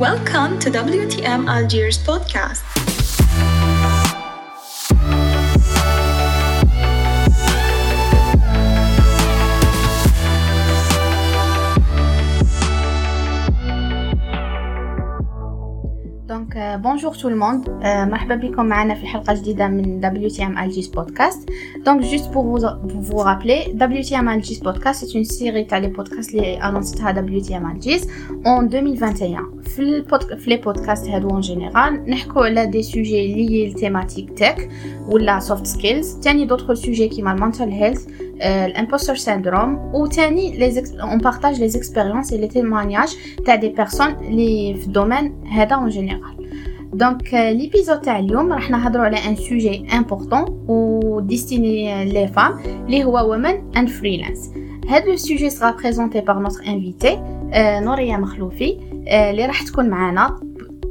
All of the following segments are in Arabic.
Welcome to WTM Algiers podcast. دونك بونجور تو الموند مرحبا بكم معنا في حلقه جديده من WTM Algis podcast. Donc juste pour vous pour vous rappeler WTM Algis podcast c'est une série تاع لي بودكاست اللي انونستها WTM Algis en 2021 في ال pod... في les podcasts هادو en général نحكوا على des sujets لي les thématiques tech ولا soft skills تاني d'autres sujets كيما ال mental health ال imposter syndrome وتاني لي on partage les expériences et les témoignages تاع des personnes لي في ال domaine هذا en général donc l'épisode تاع اليوم راح نهضروا على un sujet important و destiné les femmes اللي هو women and freelance هذا le sujet sera présenté par notre invitée نوريا مخلوفي اللي راح تكون معنا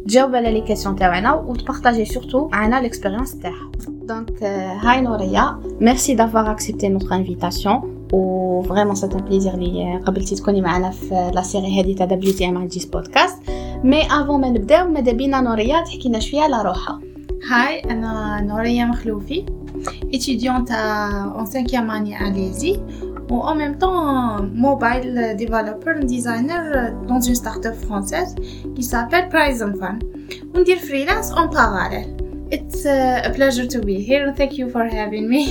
تجاوب على les questions تاعنا وت partager surtout معنا l'expérience تاعها donc hi نوريا merci d'avoir accepté notre invitation و vraiment c'est un plaisir لي قبلتي تكوني معنا في la série هذه تاع WTM على جيس بودكاست مي افون ما نبداو ماذا بينا نوريا تحكي لنا شويه على روحها هاي انا نوريا مخلوفي étudiante en cinquième année à l'ESI ou en même temps mobile developer designer dans une start-up française qui s'appelle Prize and Fun. On dit freelance en parallèle. It's a pleasure to be here. Thank you for having me.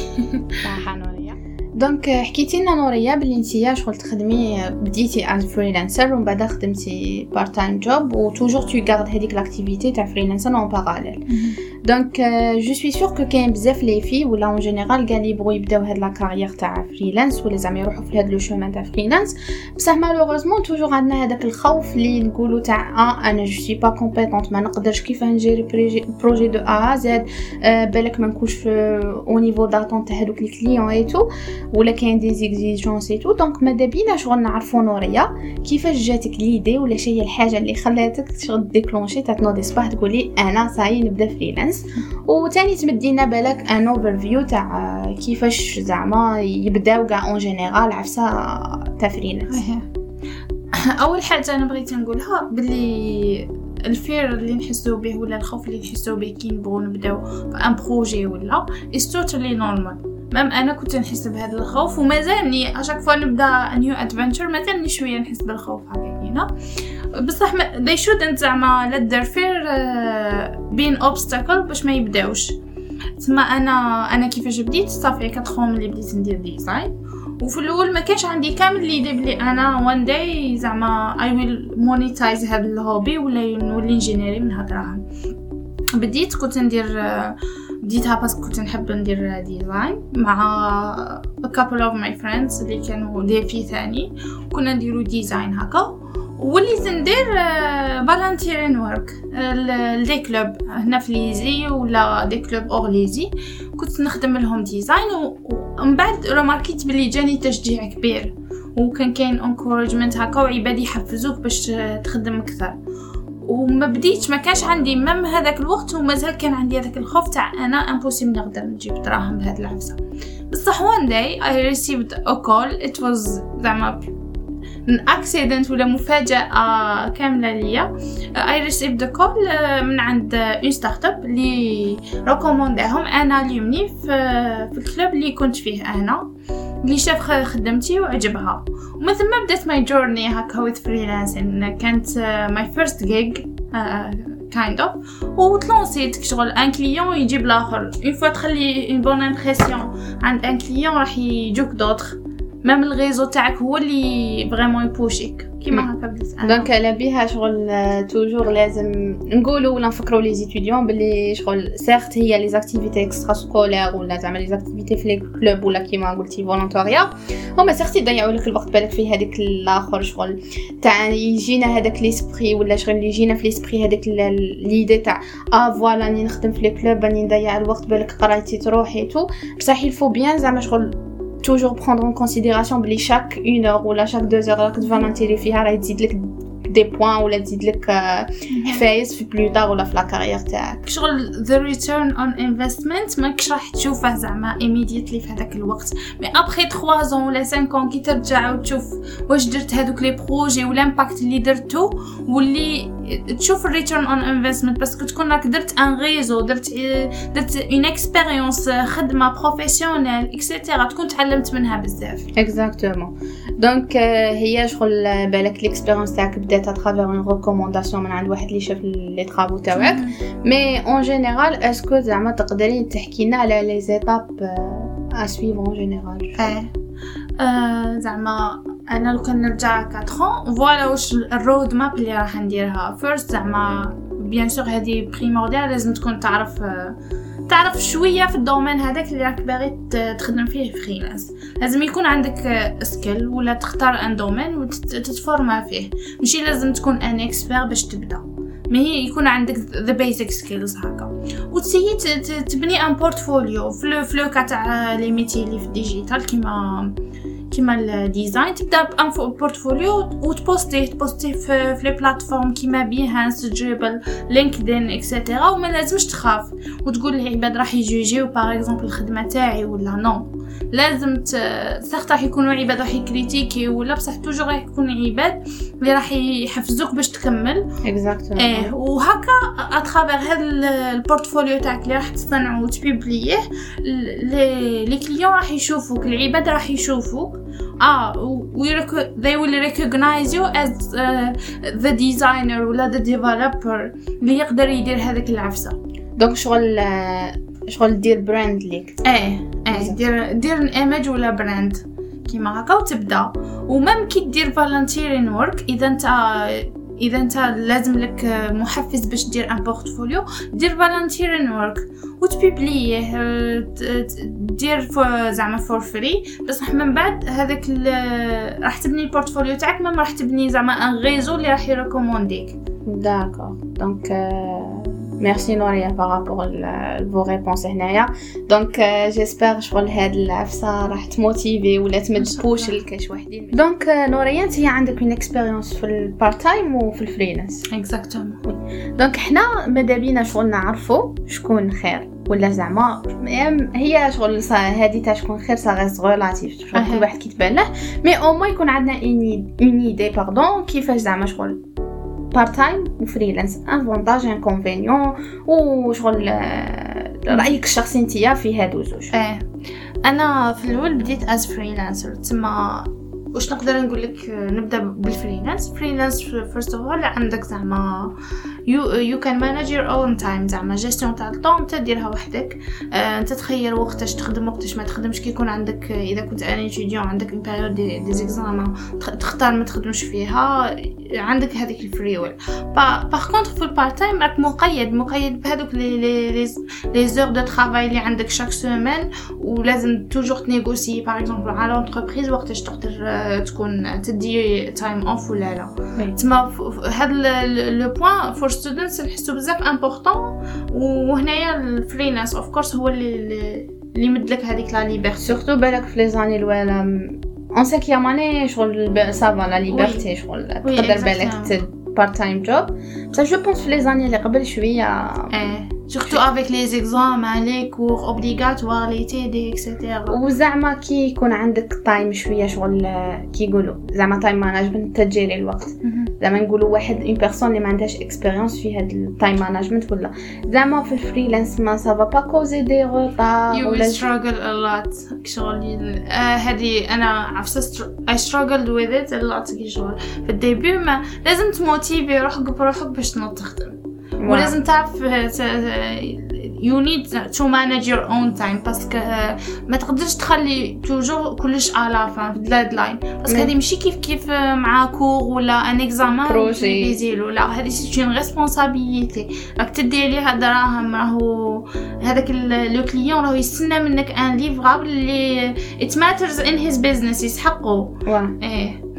donc حكيتي لنا نوريا بلي نتيا شغل تخدمي بديتي as freelancer ومن بعد خدمتي part-time job و toujours tu gardes هذيك l'activité تاع freelancer en parallèle donc je suis sûre que كاين بزاف les filles ولا en général قال يبغوا يبداو هاد la carrière تاع freelance ولا زعما يروحوا في هاد le chemin تاع freelance بصح malheureusement toujours عندنا هذاك الخوف اللي نقولوا تاع آه أنا je suis pas compétente ما نقدرش كيف ن gérer projet de A à Z بالك ما نكونش au niveau d'attente تاع هذوك ال client et tout ولا كاين des exigences et tout. donc ماذا بينا؟ شغل نعرفوا نوريا كيفاش جاتك l'idée ولا شي الحاجة اللي خلاتك شغل déclenchée تاع تنوضي الصباح تقولي أنا ça y est نبدأ freelance. وثاني تمدينا بالك un overview تاع كيفاش زعما يبداو كاع en général عفسة تاع freelance. أول حاجة أنا بغيت نقولها باللي ال fear اللي نحسو به ولا الخوف اللي نحسو به كي نبغوا نبداو un projet ولا is totally normal. même أنا كنت نحس بهذا الخوف ومازالني à chaque fois نبدأ new adventure مازالني شوية نحس بالخوف هكاكينا بصح they shouldn't زعما fear uh, be an obstacle باش ما يبداوش. تما أنا أنا كيفاش بديت؟ صافي 4 اللي بديت ندير design وفي الأول ما كانش عندي كامل l'idée بلي أنا. one day زعما I will monetize هذا ال hobby ولا نولي ingénieurie من هاد بديت كنت ندير بديتها parce que كنت نحب ندير design مع couple of my friends اللي كانوا دي في ثاني. كنا نديرو design هكا. وليت ندير volunteering work ل des clubs هنا في l'ESI ولا des clubs hors l'ESI. كنت نخدم لهم design ومن بعد remarquيت بلي جاني تشجيع كبير. وكان كاين encouragement هكا وعباد يحفزوك باش تخدم أكثر. وما بديتش ما كانش عندي même هذاك الوقت ومازال كان عندي هذاك الخوف تاع أنا impossible نقدر نجيب دراهم بهاد العفسه بصح one day I received a call it was زعما accident ولا مفاجأة كاملة ليا. I received call من عند une start-up اللي recommandاهم أنا ال alumni في في ال club اللي كنت فيه أنا اللي شاف خدمتي وعجبها. ومن ثم بدأت my journey هكا with freelancing كانت my first gig kind of وت lancيت شغل un client يجيب الآخر. une fois تخلي une bonne impression عند un client راح يجوك دوطخ même ال réseau تاعك هو اللي vraiment ي pousserك كيما هكا بديت أنا donc على بها شغل toujours لازم نقولوا ولا نفكروا les étudiants باللي شغل سيرت هي les activités extrascolaires ولا زعما les activités في les clubs ولا كيما قلتي volontariat هما سيرت يضيعوا لك الوقت بالك في هذيك الآخر شغل تاع يجينا هذاك l'esprit ولا شغل اللي يجينا في l'esprit هذيك l'idée تاع آه voilà راني نخدم في les clubs راني نضيع الوقت بالك قرايتي تروحي tout بصح il faut bien زعما شغل toujours prendre en considération بلي chaque une heure ولا chaque deux heures راك ت volunteerي فيها راه تزيد لك des points ولا تزيد لك حفايس في plus tard ولا في la carrière تاعك شغل the return on investment ماكش راح تشوفه زعما immediately في هذاك الوقت mais après 3 ans ولا 5 ans كي ترجع وتشوف واش درت هذوك les projets وال impact اللي درتو واللي تشوف ال return on investment بس تكون راك درت un réseau درت درت une expérience خدمة professionnelle et cetera تكون تعلمت منها بزاف. exactement donc هي شغل بالك l'expérience تاعك بدات à travers une recommandation من عند واحد اللي شاف les travaux تاعك. mais en général est-ce que زعما تقدرين تحكي لنا على les étapes à suivre en général آه زعما أنا لو كان نرجع 4 voilà واش ال roadmap اللي راح نديرها. first زعما bien sûr هذه primordiale لازم تكون تعرف تعرف شوية في ال domaine هذاك اللي راك باغي تخدم فيه freelance لازم يكون عندك skill ولا تختار un domaine وتت forma فيه. ماشي لازم تكون un expert باش تبدا. mais يكون عندك the basic skills هكا. وتسيي تبني un portfolio في le cas تاع les métiers اللي في ال digital كيما كيما ال design تبدا بان بورتفوليو وتبوستيه تبوستيه في, في les plateformes كيما Behance دريبل LinkedIn et cetera وما لازمش تخاف وتقول العباد راح يجوجيو par exemple الخدمه تاعي ولا non لازم certes راح يكونوا عباد راح يكريتيكي ولا بصح toujours راح يكونوا عباد اللي راح يحفزوك باش تكمل exactement إيه وهكا à travers هذا ال portfolio تاعك اللي راح تصنعه وتبيبليه les les clients راح يشوفوك العباد راح يشوفوك آه they will recognize you as uh, the designer ولا the developer اللي يقدر يدير هذاك العفسة. donc شغل شغل دير brand ليك. إيه إيه دير دير image ولا brand كيما هكا وتبدأ. و même كي دير volunteering work إذا أنت إذا أنت لازم لك محفز باش دير un portfolio دير volunteering work وتبيبليه دير زعما for free بصح من بعد هذاك راح تبني ال portfolio تاعك ما راح تبني زعما un réseau اللي راح يريكومونديك. d'accord donc merci نوريا par rapport vos réponses هنايا donc j'espère شغل هاد العفسه راح تموتيفي ولا تمد بوش لكاش وحدين donc نوريا انت عندك une expérience في ال part-time وفي ال freelance exactement donc حنا ماذا بينا شغل نعرفو شكون خير ولا زعما هي شغل هادي تاع شكون خير ça reste relatif شغل كل واحد كيتبان له mais أو يكون عندنا une idée pardon كيفاش زعما شغل part-time و freelance avantages inconvénients وشغل رايك الشخصي نتيا في هادو زوج آه أنا في الأول بديت as freelancer تما واش نقدر نقول لك نبدأ بال freelance؟ freelance first of all عندك زعما you you can manage your own time زعما جيستيون تاع الطون انت ديرها وحدك. آه أنت تخير وقتاش تخدم وقتاش ما تخدمش. كي يكون عندك إذا كنت أنا étudiant عندك une période des, des examens تختار ما تخدمش فيها. عندك هذيك ال free will par contre في ال part-time راك مقيد. مقيد بهذوك les les les heures de travail اللي عندك chaque semaine ولازم toujours تنيغوسي par exemple على l'entreprise وقتاش تقدر تكون تدي time off ولا لا. تما هذا le point for students نحسو بزاف important وهنايا ال freelance of course هو اللي اللي يمد لك هذيك la liberté surtout بالك في les années الاولى en cinquième année شغل ça va la liberté شغل تقدر بالك part-time job بصح je pense في les années اللي قبل شوية إيه surtout avec les examens les cours obligatoires les TD et cetera وزعما كي يكون عندك time شوية شغل كي يقولوا زعما time management تجيري الوقت. زعما نقولوا واحد une personne اللي ما عندهاش expérience في هاد ال time management ولا. زعما في ال freelance mais ça va pas causer des retards you ولا struggle a lot. شغل هذه أنا عرفت I struggled with it a lot كي شغل. في ال début mais لازم تموتيفي روحك بروحك باش تنوض تخدم ولازم تعرف you need to manage your own time parce que ما تقدرش تخلي toujours كلش على fin في ال deadline parce que هذه ماشي كيف كيف مع cours ولا un examen projet ولا هذه c'est une responsabilité راك تدي عليها دراهم راهو هذاك le client راهو يستنى منك un livrable اللي it matters in his business يسحقوا إيه. uh,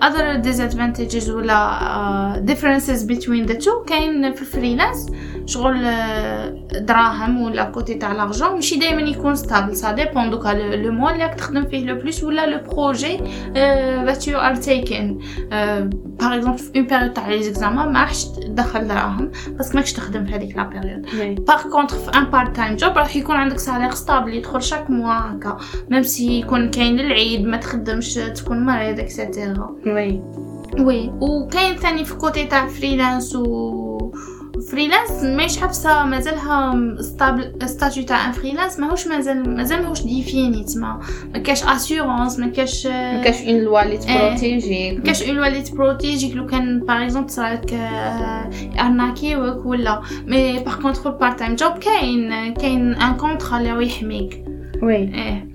other disadvantages ولا uh, differences between the two كاين في الفريلانس شغل دراهم ولا côté تاع l'argent ماشي دائما يكون stable ça dépend donc le mois اللي راك تخدم فيه le plus ولا le projet that you are taking par exemple في une période تاع les examens ما راحش تدخل دراهم parce que ماكش تخدم في هذيك la période par contre في un part-time job راح يكون عندك salaire stable يدخل chaque mois هكا. même si يكون كاين العيد ما تخدمش تكون مريض et cetera oui oui وكاين ثاني في côté تاع freelance و freelance ماهيش حبسه مازالها statut تاع un freelance ماهوش مازال مازال ماهوش défini تما ما كاش assurance ما كاش ما كاش une loi اللي تبروتيجيك ما كاش une loi اللي تبروتيجيك لو كان par exemple صرالك ارناكيوك ولا mais par contre في ال part-time job كاين كاين un contrat اللي يحميك oui إيه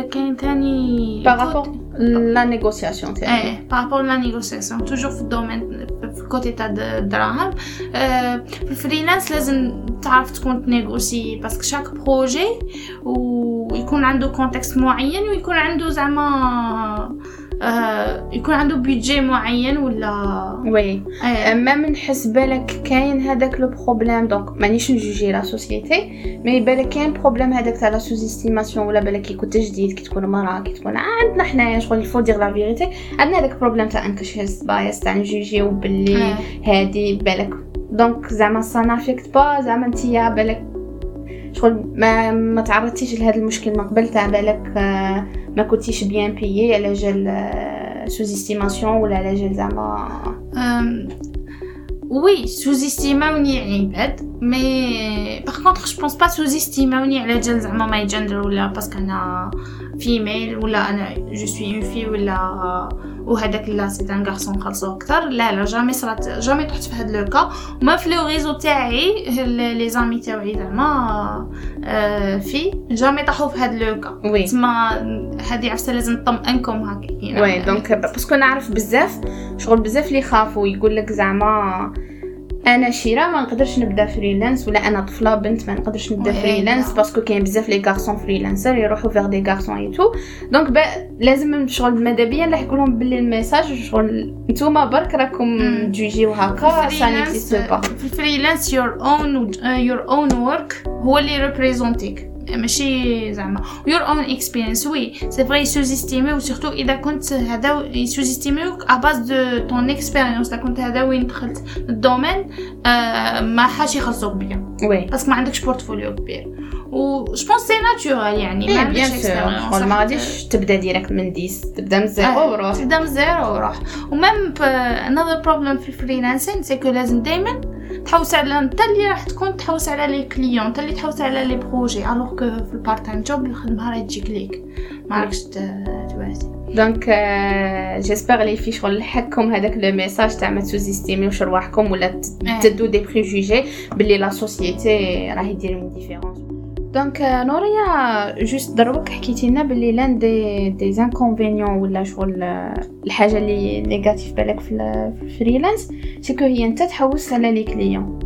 كاين ثاني par rapport la négociation تاعي إيه par rapport la négociation toujours في ال domaine تاع الدراهم في ال freelance لازم تعرف تكون تنيغوسي parce que chaque projet ويكون عنده contexte معين ويكون عنده زعما آه يكون عنده budget معين ولا؟ oui. أما من حس بالك كاين هذاك le problème donc مانيش نجوجي la société mais بالك كاين problème هذاك تاع la sous-estimation ولا بالك كي كنت جديد كي تكون مرا كي تكون عندنا حنايا شغل il faut dire la vérité عندنا هذاك problème تاع unconscious bias تاع نجوجيو باللي هادي بالك. donc زعما ça n'affecte pas زعما نتيا بالك شغل ما ما تعرضتيش لهذا المشكل. من قبل تاع بالك آه ما كنتيش bien payée على جال sous-estimation ولا على جال زعما. oui سوز استيماوني عباد mais par contre je pense pas سوز استيماوني على جال زعما my gender ولا parce que أنا female ولا أنا je suis une fille ولا وهذاك لا c'est un garçon خلصو أكثر. لا لا jamais صرات jamais طحت في هاد le cas و même في le réseau تاعي les amis تاعي زعما في jamais طاحوا في هاد le cas oui تما هادي عفسة لازم نطمئنكم هكا oui donc parce que نعرف بزاف شغل بزاف اللي يخافوا يقول لك زعما أنا شيرا ما نقدرش نبدأ freelance ولا أنا طفلة بنت ما نقدرش نبدأ freelance parce que كاين بزاف les garçons freelancers يروحوا vers des garçons et tout donc لازم شغل ماذا بيا نلحق لهم باللي ال message شغل نتوما برك راكم تجوجيو هكا ça n'existe pas في ال freelance your own your own work هو اللي représenter يك ماشي زعما. your own experience oui c'est vrai sous-estimer surtout اذا كنت هذا ي sous-estimer وك à base de ton expérience اذا كنت هذا وين دخلت ال domaine آه ما راحش يخلصوك bien oui parce que ما عندكش portfolio كبير. و je pense c'est naturel يعني mais bien sûr ما غاديش تبدا direct من 10 تبدا من zéro وروح تبدا من zéro وروح و même another problem في ال freelancing c'est que لازم دائما تحوس على انت اللي راح تكون تحوس على les clients انت اللي تحوس على les projets alors que في ال part-time job الخدمة راهي تجيك ليك. ما راكش تواسي donc j'espère لي في شغل لحقكم هذاك le message تاع ما ت sous-estimer وش رواحكم ولا تدو des préjugés باللي la société راهي دير من différence donc نوريا juste دروك حكيتي لنا باللي لأن des des inconvénients ولا شغل الحاجة اللي negative بالك في ال freelance c'est que هي انت تحوس على les clients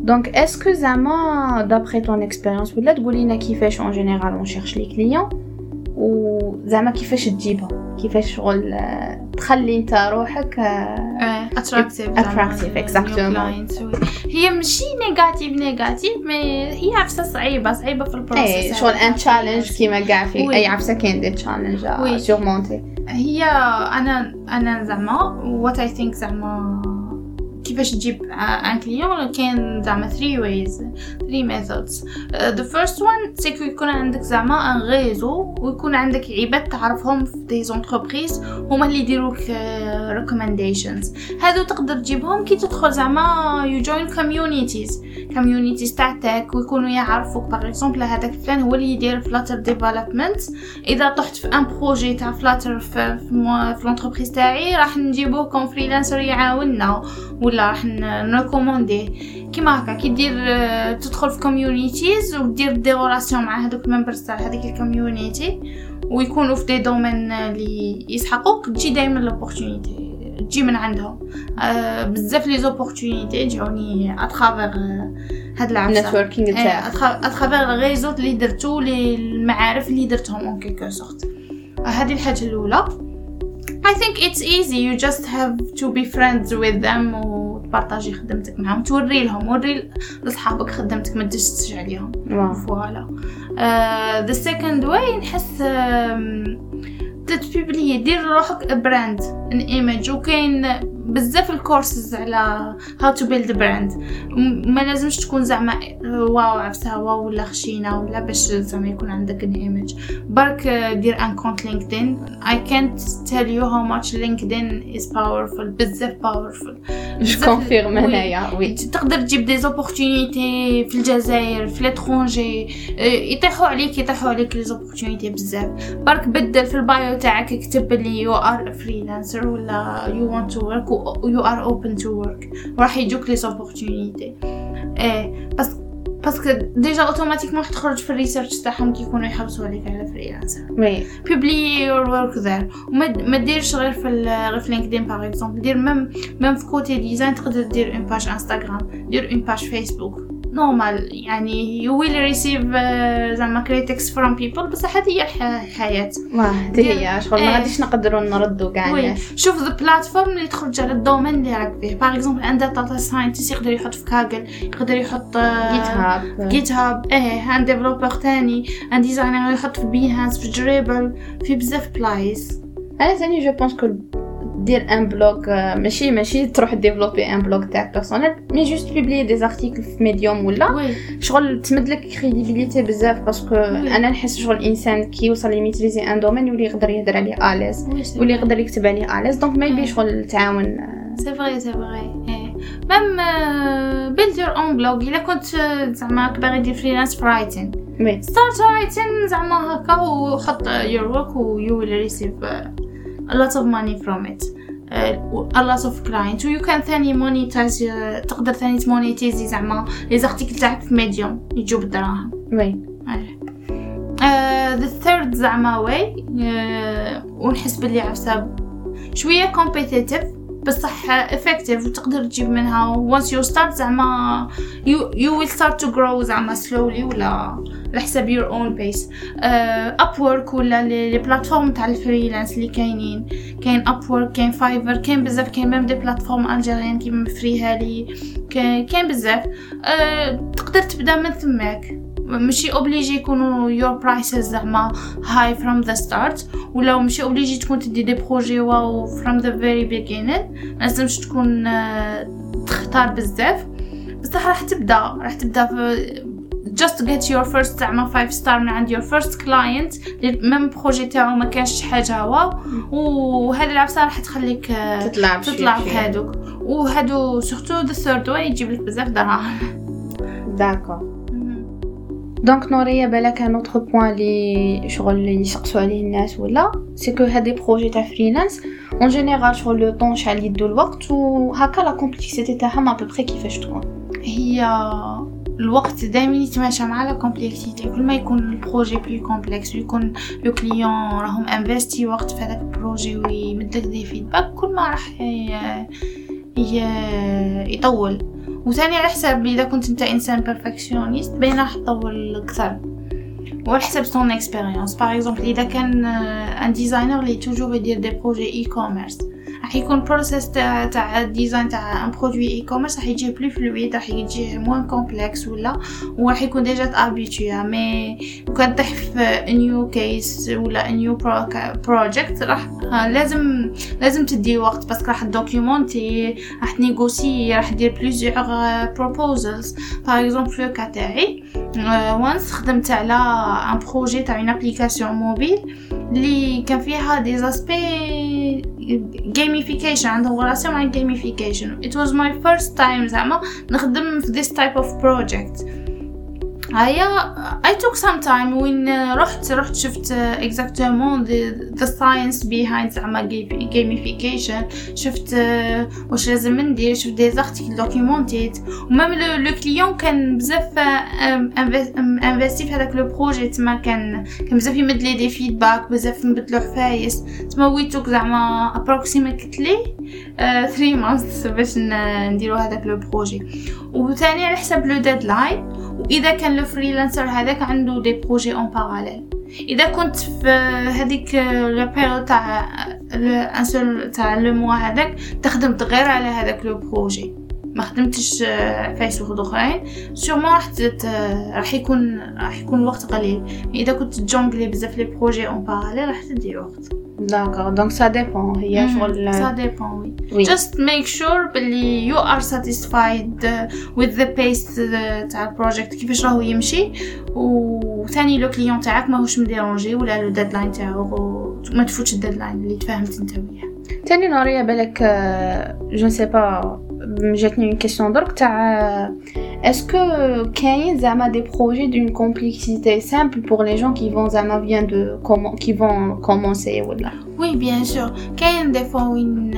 donc est-ce que زعما d'après ton expérience ولا تقولي لنا كيفاش en général on cherche les clients وزعما كيفاش تجيبهم كيفاش شغل تخلي انت روحك attractive attractive exactement هي ماشي negative negative mais هي عفسة صعيبة صعيبة في ال process اي شغل un challenge كيما كاع في أي عفسة كاين des challenges surmonter هي أنا أنا زعما what I think زعما كيفاش تجيب un client كاين زعما 3 ways 3 methods. The first one c'est que يكون عندك زعما un réseau ويكون عندك عباد تعرفهم في des entreprises هما اللي يديروك recommendations هادو تقدر تجيبهم كي تدخل زعما you join communities communities تاع tech ويكونوا يعرفوك. par exemple هذاك فلان هو اللي يدير Flutter development إذا طحت في un projet تاع Flutter في في l'entreprise تاعي راح نجيبوه comme freelancer يعاوننا. ولا راح نريكومونديه كيما هكا كي دير تدخل في communities ودير des relations مع هذوك ال members تاع هذيك ال community ويكونوا في des domaines اللي يسحقوك تجي دائما l'opportunité تجي من عندهم. آه بزاف les opportunités جاوني à travers هاد العفسة. networking تاعك. à travers ال réseau اللي درتو المعارف اللي درتهم en quelque sorte هذه الحاجة الأولى. I think it's easy. You just have to be friends with them وتبارطاجي خدمتك معاهم. توري لهم وري لصحابك خدمتك ما تدسش عليهم voilà. the second way نحس تتبيبلي دير روحك brand an image وكاين بزاف الكورسز على how to build brand ما لازمش تكون زعما wow عفسها wow ولا خشينة ولا باش زعما يكون عندك une image برك دير ان كونت لينكدين اي كانت تيل يو هاو ماتش لينكدين از باورفول بزاف powerful je confirme هنايا oui. تقدر تجيب des opportunités في الجزائر في l'étranger يطيحوا عليك يطيحوا عليك les opportunités بزاف. برك بدل في ال bio تاعك اكتب لي you are freelancer ولا you want to work you are open to work وراح يجوك les opportunités إيه بس parce que déjà automatiquement راح تخرج في ال research تاعهم كي يكونوا يحوسوا عليك على freelancer oui publie your work there وما ما ديرش غير في غير في LinkedIn par exemple دير même même في côté design تقدر دير une page Instagram دير une page Facebook normal يعني you will receive زعما critics from people بصح هذه هي الح- الحياة. واه هادي هي شغل ما إيه. غاديش نقدروا نردوا كاع شوف the platform اللي تخرج على ال domaine اللي راك فيه. par exemple عندها data scientist يقدر يحط في Kaggle يقدر يحط GitHub GitHub إيه un developer تاني un designer يحط في Behance في Dribbble في بزاف بلايص أنا ثاني je pense que دير un blog ماشي ماشي تروح développer un blog تاعك personnel mais juste publier des articles في Medium ولا شغل تمد لك crédibilité بزاف parce que أنا نحس شغل الانسان كي يوصل يميتريزي un domaine يولي يقدر يهدر عليه à l'aise يولي يقدر يكتب عليه à l'aise donc maybe. شغل تعاون c'est vrai c'est vrai même build your own blog الا كنت زعما باغي دير freelance في writing oui start writing زعما هكا وحط your work و you will receive uh, a lot of money from it. Uh, a lot of clients. و you can ثاني monetize uh, تقدر ثاني تمونيتيزي زعما les articles تاعك في Medium يجوا بالدراهم. oui. Uh, the third زعما way uh, ونحس بلي عفسه شوية competitive. بصح effective وتقدر تجيب منها. Once you start زعما you will start to grow زعما slowly ولا على حساب your own pace. Uh, upwork ولا les plateformes تاع ال freelance اللي كاينين. كاين upwork كاين Fiverr كاين بزاف كاين même des plateformes algériennes كيما فريهالي كاين كاين بزاف. Uh, تقدر تبدا من تماك ماشي obligé يكونوا your prices زعما high from the start ولا ماشي obligé تكون تدي des projets wow from the very beginning لازمش تكون آه، تختار بزاف. بصح راح تبدا راح تبدا في just get your first زعما 5 star من عند your first client. même projet تاعو ما كانش حاجة wow. وهذه العفسه راح تخليك آه، تطلع تطلع بشوية. بهادوك وهادو surtout the third way يجيب لك بزاف دراهم. d'accord donc نوريا بالك un autre point لي شغل اللي يسقسوا عليه الناس ولا c'est que هادي projets تاع freelance en général شغل le temps شحال يدو الوقت وهكا la complexité تاعهم à peu près كيفاش تكون هي الوقت دائما يتماشى مع la complexité كل ما يكون ال projet plus complexe ويكون le client راهم investi وقت في هذاك ال projet ويمدلك des feedbacks كل ما راح يطول وثاني على حساب إذا كنت أنت إنسان perfectionniste ben راح تطول أكثر وعلى حساب son expérience par exemple إذا كان un designer اللي toujours يدير des projets e-commerce راح يكون process تاع تاع ال design تاع un produit e-commerce راح يجي plus fluide راح يجي moins complexe ولا؟ وراح يكون déjà t'habitué mais كان طيح في new case ولا new project راح لازم لازم تدي وقت parce que راح documenter راح ت négocier راح دير plusieurs proposals par exemple في ال cas تاعي once خدمت على un projet تاع une application mobile اللي كان فيها دي زاسبي gamification عندهم راسهم مع gamification it was my first time زعما نخدم في this type of project هيا I took some time. وين رحت رحت شفت exactement the, the science behind زعما gamification. شفت واش لازم ندير. شفت des articles documentit و même le client كان بزاف investi في هذاك le projet تما كان كان بزاف يمد لي des feedbacks بزاف نبدلو حفايس. تما و it took زعما approximately 3 months باش نديرو هذاك le projet وثاني على حساب le deadline وإذا كان le freelancer هذاك عنده des projets en parallèle إذا كنت في هذيك la période تاع un seul تاع le mois هذاك تخدم غير على هذاك le projet ما خدمتش عفايس واحد اخرين sûrement راح راح يكون راح يكون وقت قليل. إذا كنت ت jongler بزاف les projets en parallèle راح تدي وقت. d'accord donc ça dépend هي شغل ça dépend oui just make sure بلي you are satisfied with the pace تاع ال project كيفاش راهو يمشي؟ وثاني le client تاعك ماهوش م déranger ولا le deadline تاعو. ما تفوتش ال deadline اللي تفاهمت أنت وياه. تاني نوريا بالك je sais pas جاتني une question درك تاع est-ce que كاين زعما des projets d'une complexité simple pour les gens qui font زعما viennent de commen qui vont commencer ولا oui bien sûr كاين des fois وين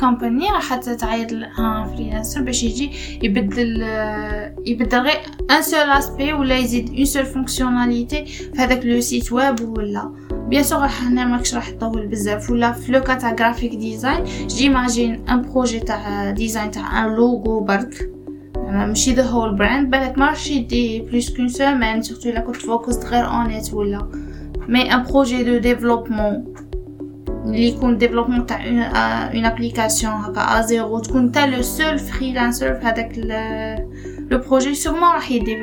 company راح تعيط لها freelancer باش يجي يبدل يبدل غير un seul aspect ولا يزيد une seule fonctionnalité في هذاك le site web ولا bien sûr راح هنا ماكش راح تطول بزاف ولا في le تاع graphic design j'imagine un projet تاع design تاع un logo برك ماشي the whole brand بالك ما راحش يدي plus qu'une semaine surtout إلا كنت focus غير unit ولا. mais un projet de développement اللي يكون développement تاع une application هكا à zéro تكون نتا le seul freelancer في هذاك le projet sûrement راح يدي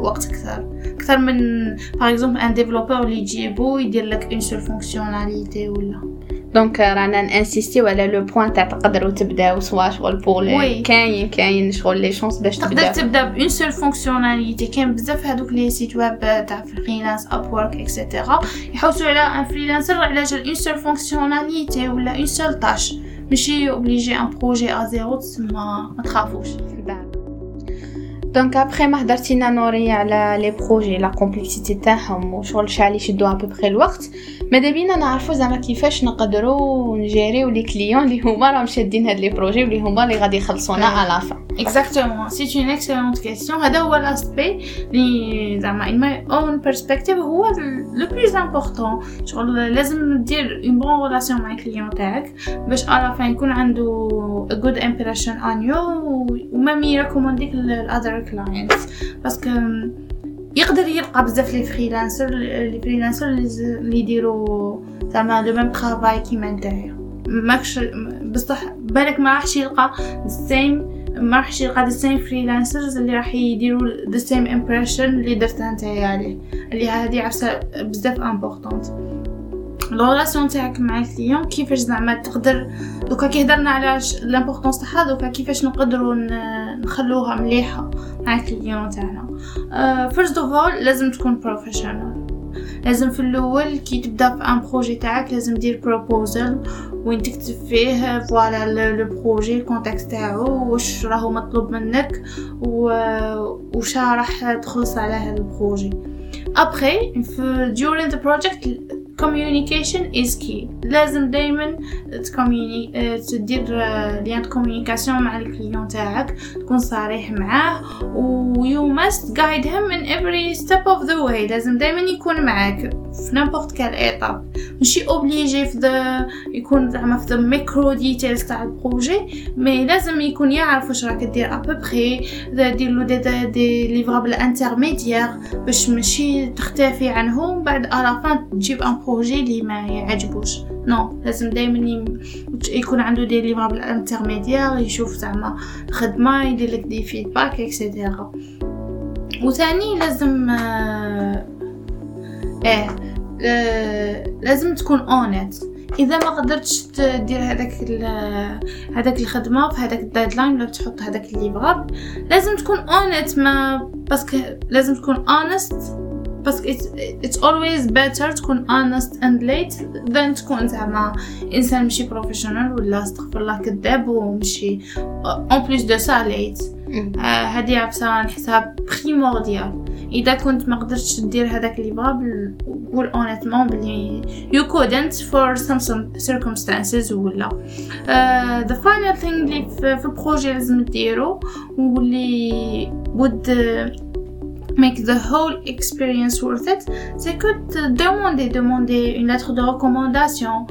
وقت أكثر. أكثر من par exemple un développeur اللي يجيبو يدير لك une seule fonctionnalité ولا donc رانا ن insister يو على le point تاع تقدروا تبداو soit شغل pour les كاين كاين شغل les chances باش تبدا تقدر تبدا. b'une seule fonctionnalité كاين بزاف هذوك les sites web تاع freelance Upwork et cetera يحوسوا على un freelancer على جال une seule fonctionnalité ولا une seule tâche ماشي obligé un projet à zéro تسمى ما تخافوش donc après ما هدرتينا نوري على les projets la complexité تاعهم وشغل شحال يشدو ابوبخي الوقت ماذا بينا نعرفوا زعما كيفاش نقدروا ن gérer يو les clients اللي هما راهم شادين هاد les projets واللي هما اللي غادي يخلصونا على فا exactement c'est une excellente question هذا هو l'aspect اللي زعما in my own perspective هو le plus important شغل لازم دير une bonne relation مع ال client تاعك باش على fin يكون عنده ا جود امبريشن ان يو ومام يريكومونديك لاذر كلاينتس باسكو يقدر يلقى بزاف les freelancers les freelancers اللي يديروا زعما le même travail كيما نتايا ماكش بصح بالك ما راحش يلقى ال same ما راحش يلقى the same freelancers اللي راح يديروا the same impression اللي درتها نتايا عليه. اللي هذه عفسة بزاف importante ال relation تاعك مع ال client كيفاش زعما تقدر دوكا كي هضرنا على l'importance تاعها دوكا كيفاش نقدروا نخلوها مليحه مع ال client تاعنا first of all لازم تكون professional لازم في الأول كي تبدا في un projet تاعك لازم دير proposal وين تكتب فيه voilà le projet ال contexte تاعو واش راهو مطلوب منك وش راح تخلص على هذا ال projet après during the project communication is key. لازم دايما تكوميني تدير lien communication مع ال client تاعك تكون صريح معاه و you must guide him in every step of the way. لازم دايما يكون معاك. في n'importe quelle étape ماشي obligé في ذا يكون زعما في the micro details تاع ال projet mais لازم يكون يعرف واش راك دير ابوبخي دير له des, des livrables intermédiaires باش ماشي تختفي عنهم بعد à la fin تجيب un projet اللي ما يعجبوش non لازم دائما يكون عنده des livrables intermédiaires يشوف زعما الخدمه يدير لك des feedback et cetera وثاني لازم إيه آه لازم تكون honnête إذا ما قدرتش تدير هذاك هذاك الخدمة في هذاك ال deadline ولا تحط هذاك ال livrable لازم تكون honnête mais parce que لازم تكون honest parce que it's always better تكون honest and late than تكون زعما إنسان ماشي professional ولا أستغفر الله كذاب ومشي. en plus de ça late هادي عفسة نحسها primordiale إذا كنت ما قدرتش دير هذاك livrable قول honnêtement بلي you couldn't for some circumstances ولا. uh, the final thing اللي في ال projet لازم ديرو واللي would make the whole experience worth it, c'est que de demander, demander une lettre de recommandation,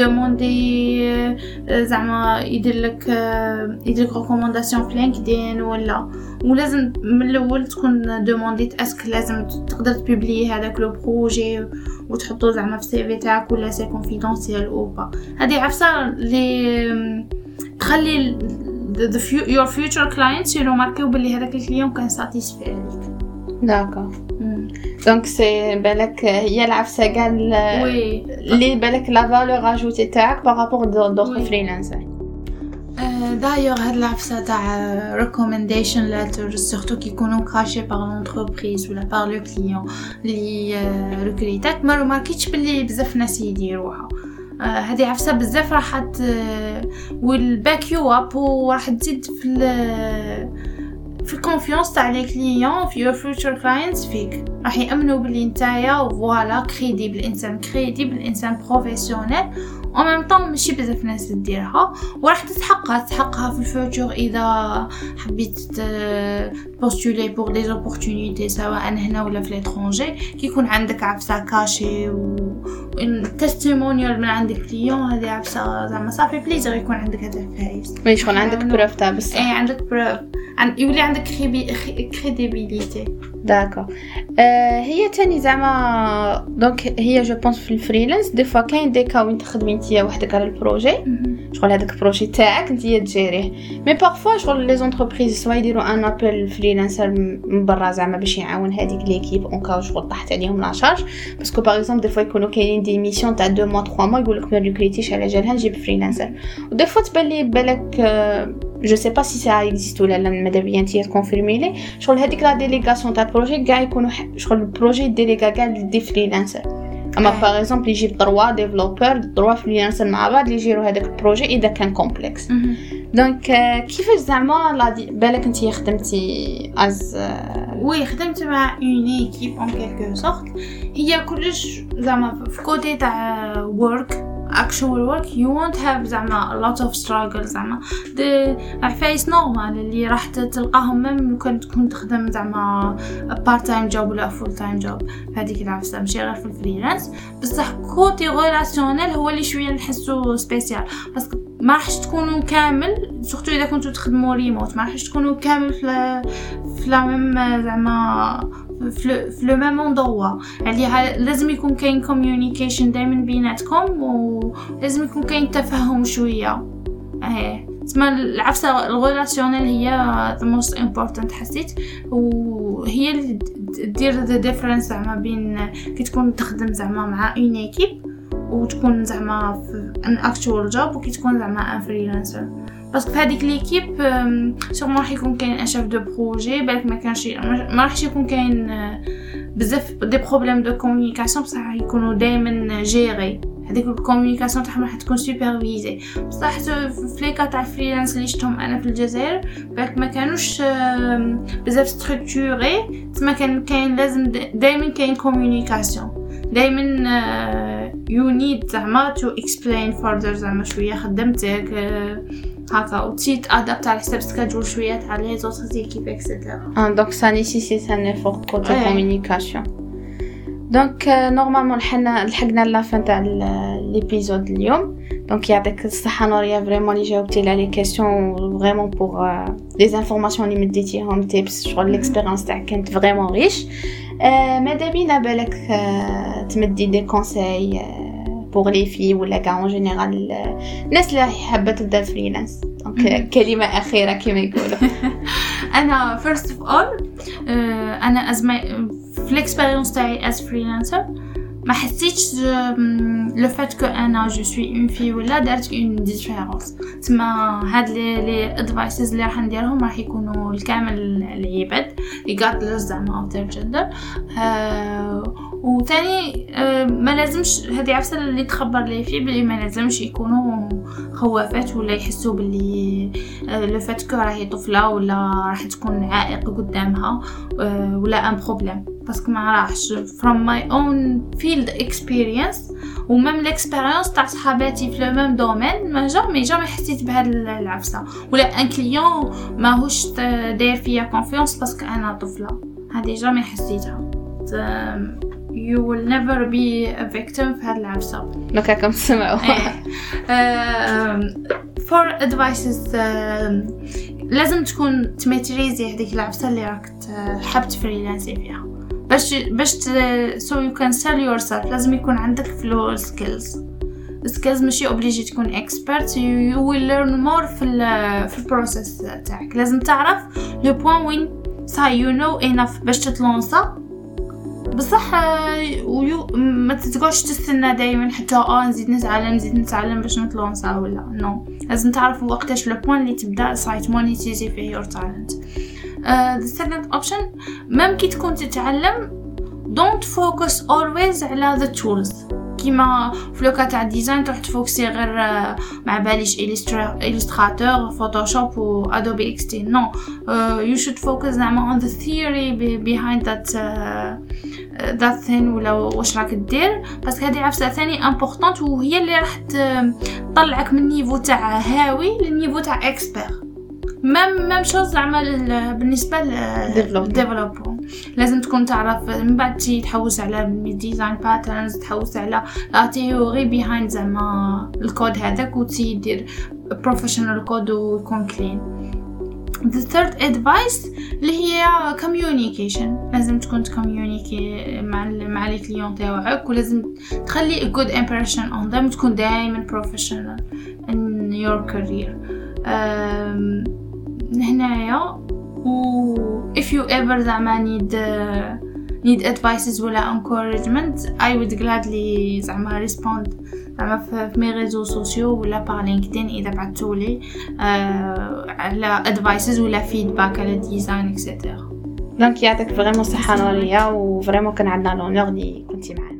demander زعما يدير لك يدير لك recommandation في LinkedIn ولا ولازم من الأول تكون demandée est-ce que لازم تقدر تبوبلي هذاك le projet وتحطو زعما في ال CV تاعك ولا c'est confidentiel ou pas هذه عفسة اللي تخلي the few, your future clients يروماركيو باللي هذاك ال client كان satisfait عليك d'accord donc c'est بالك هي العفسه كاع oui اللي بالك la valeur ajoutée تاعك par rapport d'autres freelancers d'ailleurs هاد العفسه تاع recommendation letters surtout كي يكونوا cachet par l'entreprise ولا par le client اللي ريكريتات ما روماركيتش باللي بزاف ناس يديروها هذه عفسه بزاف راح و will back you up وراح تزيد في في ال confiance تاع les clients في your future clients فيك. راح يأمنوا بلي نتايا voilà crédible إنسان crédible إنسان professionnel أو ميم طون ماشي بزاف ناس تديرها. وراح تتحقق تحققها في ال futur إذا حبيت postuler pour des opportunités سواء هنا ولا في l'étranger كي يكون عندك عفسة cachet و testimonial من عند ال client. هذه عفسة زعما ça fait plaisir يكون عندك هذا الفايز. شغل عندك preuve تاع بصح. اي عندك preuve عن يولي عندك credibility d'accord آه هي تاني زعما donc هي je pense في ال freelance des fois كاين des cas وين تخدمي نتيا وحدك على ال projet. شغل هذاك ال projet تاعك نتيا تجيريه. mais parfois شغل les entreprises soit يديروا un appel freelancer من برا زعما باش يعاون هذيك l'équipe en chaos شغل طاحت عليهم la charge parce que par exemple des fois يكونوا كاينين des missions تاع دو موا 3 موا يقول لك ما ريكريتيش على جالها نجيب freelancer و des fois تبان لي بالك je sais pas si ça existe ولا لا ماذا بيا نتيا تكونفيرمي لي. شغل هذيك la délégation تاع ال projet كاع يكونوا شغل ال projet délégué كاع des freelancers اما par exemple يجيب 3 developers 3 freelancers مع بعض اللي يجيروا هذاك ال projet اذا كان complexe donc كيفاش زعما بالك انت خدمتي از وي خدمت مع en équipe en quelque sorte هي كلش زعما في côté تاع work actual work you won't have زعما a lot of struggle زعما. The عفايس normal اللي راح تلقاهم même كنت تكون تخدم زعما part time job ولا full time job. هذيك العفسه ماشي غير في ال freelance. بصح côté relationnel هو اللي شوية نحسو spécial parce que ما راحش تكونوا كامل surtout إذا كنتو تخدموا ريموت ما راحش تكونوا كامل في في زعما في le même endroit يعني لازم يكون كاين communication دائما بيناتكم ولازم يكون كاين تفهم شوية؟ إيه تسمى العفسة ال relationnelle هي the most important حسيت؟ وهي اللي دير the difference زعما بين كي تكون تخدم زعما مع une équipe وتكون زعما في an actual job وكي تكون زعما un freelancer parce que هذيك l'équipe sûrement راح يكون كاين un chef de projet بالك ما كانش ما راحش يكون كاين بزاف des problèmes de communication بصح راح يكونوا دائما gérée هذيك ال communication تاعهم راح تكون supervisée بصح في les cas تاع ال freelance اللي شفتهم أنا في الجزائر بالك ما كانوش بزاف structurés تما كان كاين لازم دائما كاين communication دائما you need زعما to explain further زعما شوية خدمتك هكا وتزيد adapt على حساب schedule شوية تاع les autres équipes et cetera آه donc ça nécessite un effort côté communication donc normalement لحقنا لحقنا la fin تاع l'épisode اليوم donc يعطيك الصحة نوريا vraiment اللي جاوبتي على les questions vraiment pour les informations اللي مديتيهم tips شغل l'expérience تاعك كانت vraiment riche ماذا بينا بالك تمدي des conseils pour les filles ولا كاع en général الناس اللي حابه تبدا ال freelance donc كلمه اخيره كما يقولوا أنا first of all أنا as في ال expérience تاعي as freelancer ما حسيتش le fait que أنا je suis une fille ولا دارت une différence تما هاد les les advices اللي راح نديرهم راح يكونوا الكامل العباد regardless زعما of their gender وثاني ما لازمش هذه عفسة اللي تخبر لي فيه بلي ما لازمش يكونوا خوافات ولا يحسوا بلي le fait que راهي طفلة ولا راح تكون عائق قدامها ولا un problème parce que ما راحش. From my own field experience و même ال expérience تاع صحاباتي في le même domaine ما jamais jamais حسيت بهاد العفسة. ولا un client ماهوش داير فيا confiance parce que أنا طفلة. هذه jamais حسيتها. You will never be a victim في هاد العفسة. دوكا كم تسمعوا for advices لازم تكون ت maîtriser هذيك العفسة اللي راك حاب ت freelancer فيها. باش باش so you can sell yourself لازم يكون عندك few skills because ماشي obligé تكون expert you will learn more في ال في ال process تاعك. لازم تعرف le point وين ça y est you know enough باش تتلونسا. بصح ويو ما تقعدش تستنى دائما حتى آه نزيد نتعلم نزيد نتعلم باش نتلونسا ولا no. لازم تعرف وقتاش le point اللي تبدأ ça y est ت monétiser فيه your talent the second option même كي تكون تتعلم don't focus always على the tools كيما في le cas تاع design تروح تفوكسي غير مع باليش Illustrator Photoshop و Adobe XD no you should focus زعما on the theory behind that that thing ولا واش راك دير؟ باسكو هذه عفسة ثاني importante وهي اللي راح تطلعك من ال niveau تاع هاوي لل niveau تاع expert même même chose زعما بالنسبة لل développement لازم تكون تعرف من بعد تي تحوس على design patterns تحوس على la théorie behind زعما الكود هذاك وتي دير professional code ويكون clean the third advice اللي هي communication لازم تكون ت communiquer مع مع les clients تاعك ولازم تخلي a good impression on them تكون دائما professional in your career um, هنايا و if you ever زعما need uh, need advices ولا encouragement I would gladly زعما respond زعما في mes réseaux sociaux ولا par LinkedIn إذا بعثولي uh, على advices ولا feedback على design et cetera donc يعطيك vraiment صحة نورية و vraiment كان عندنا l'honneur اللي كنتي معنا.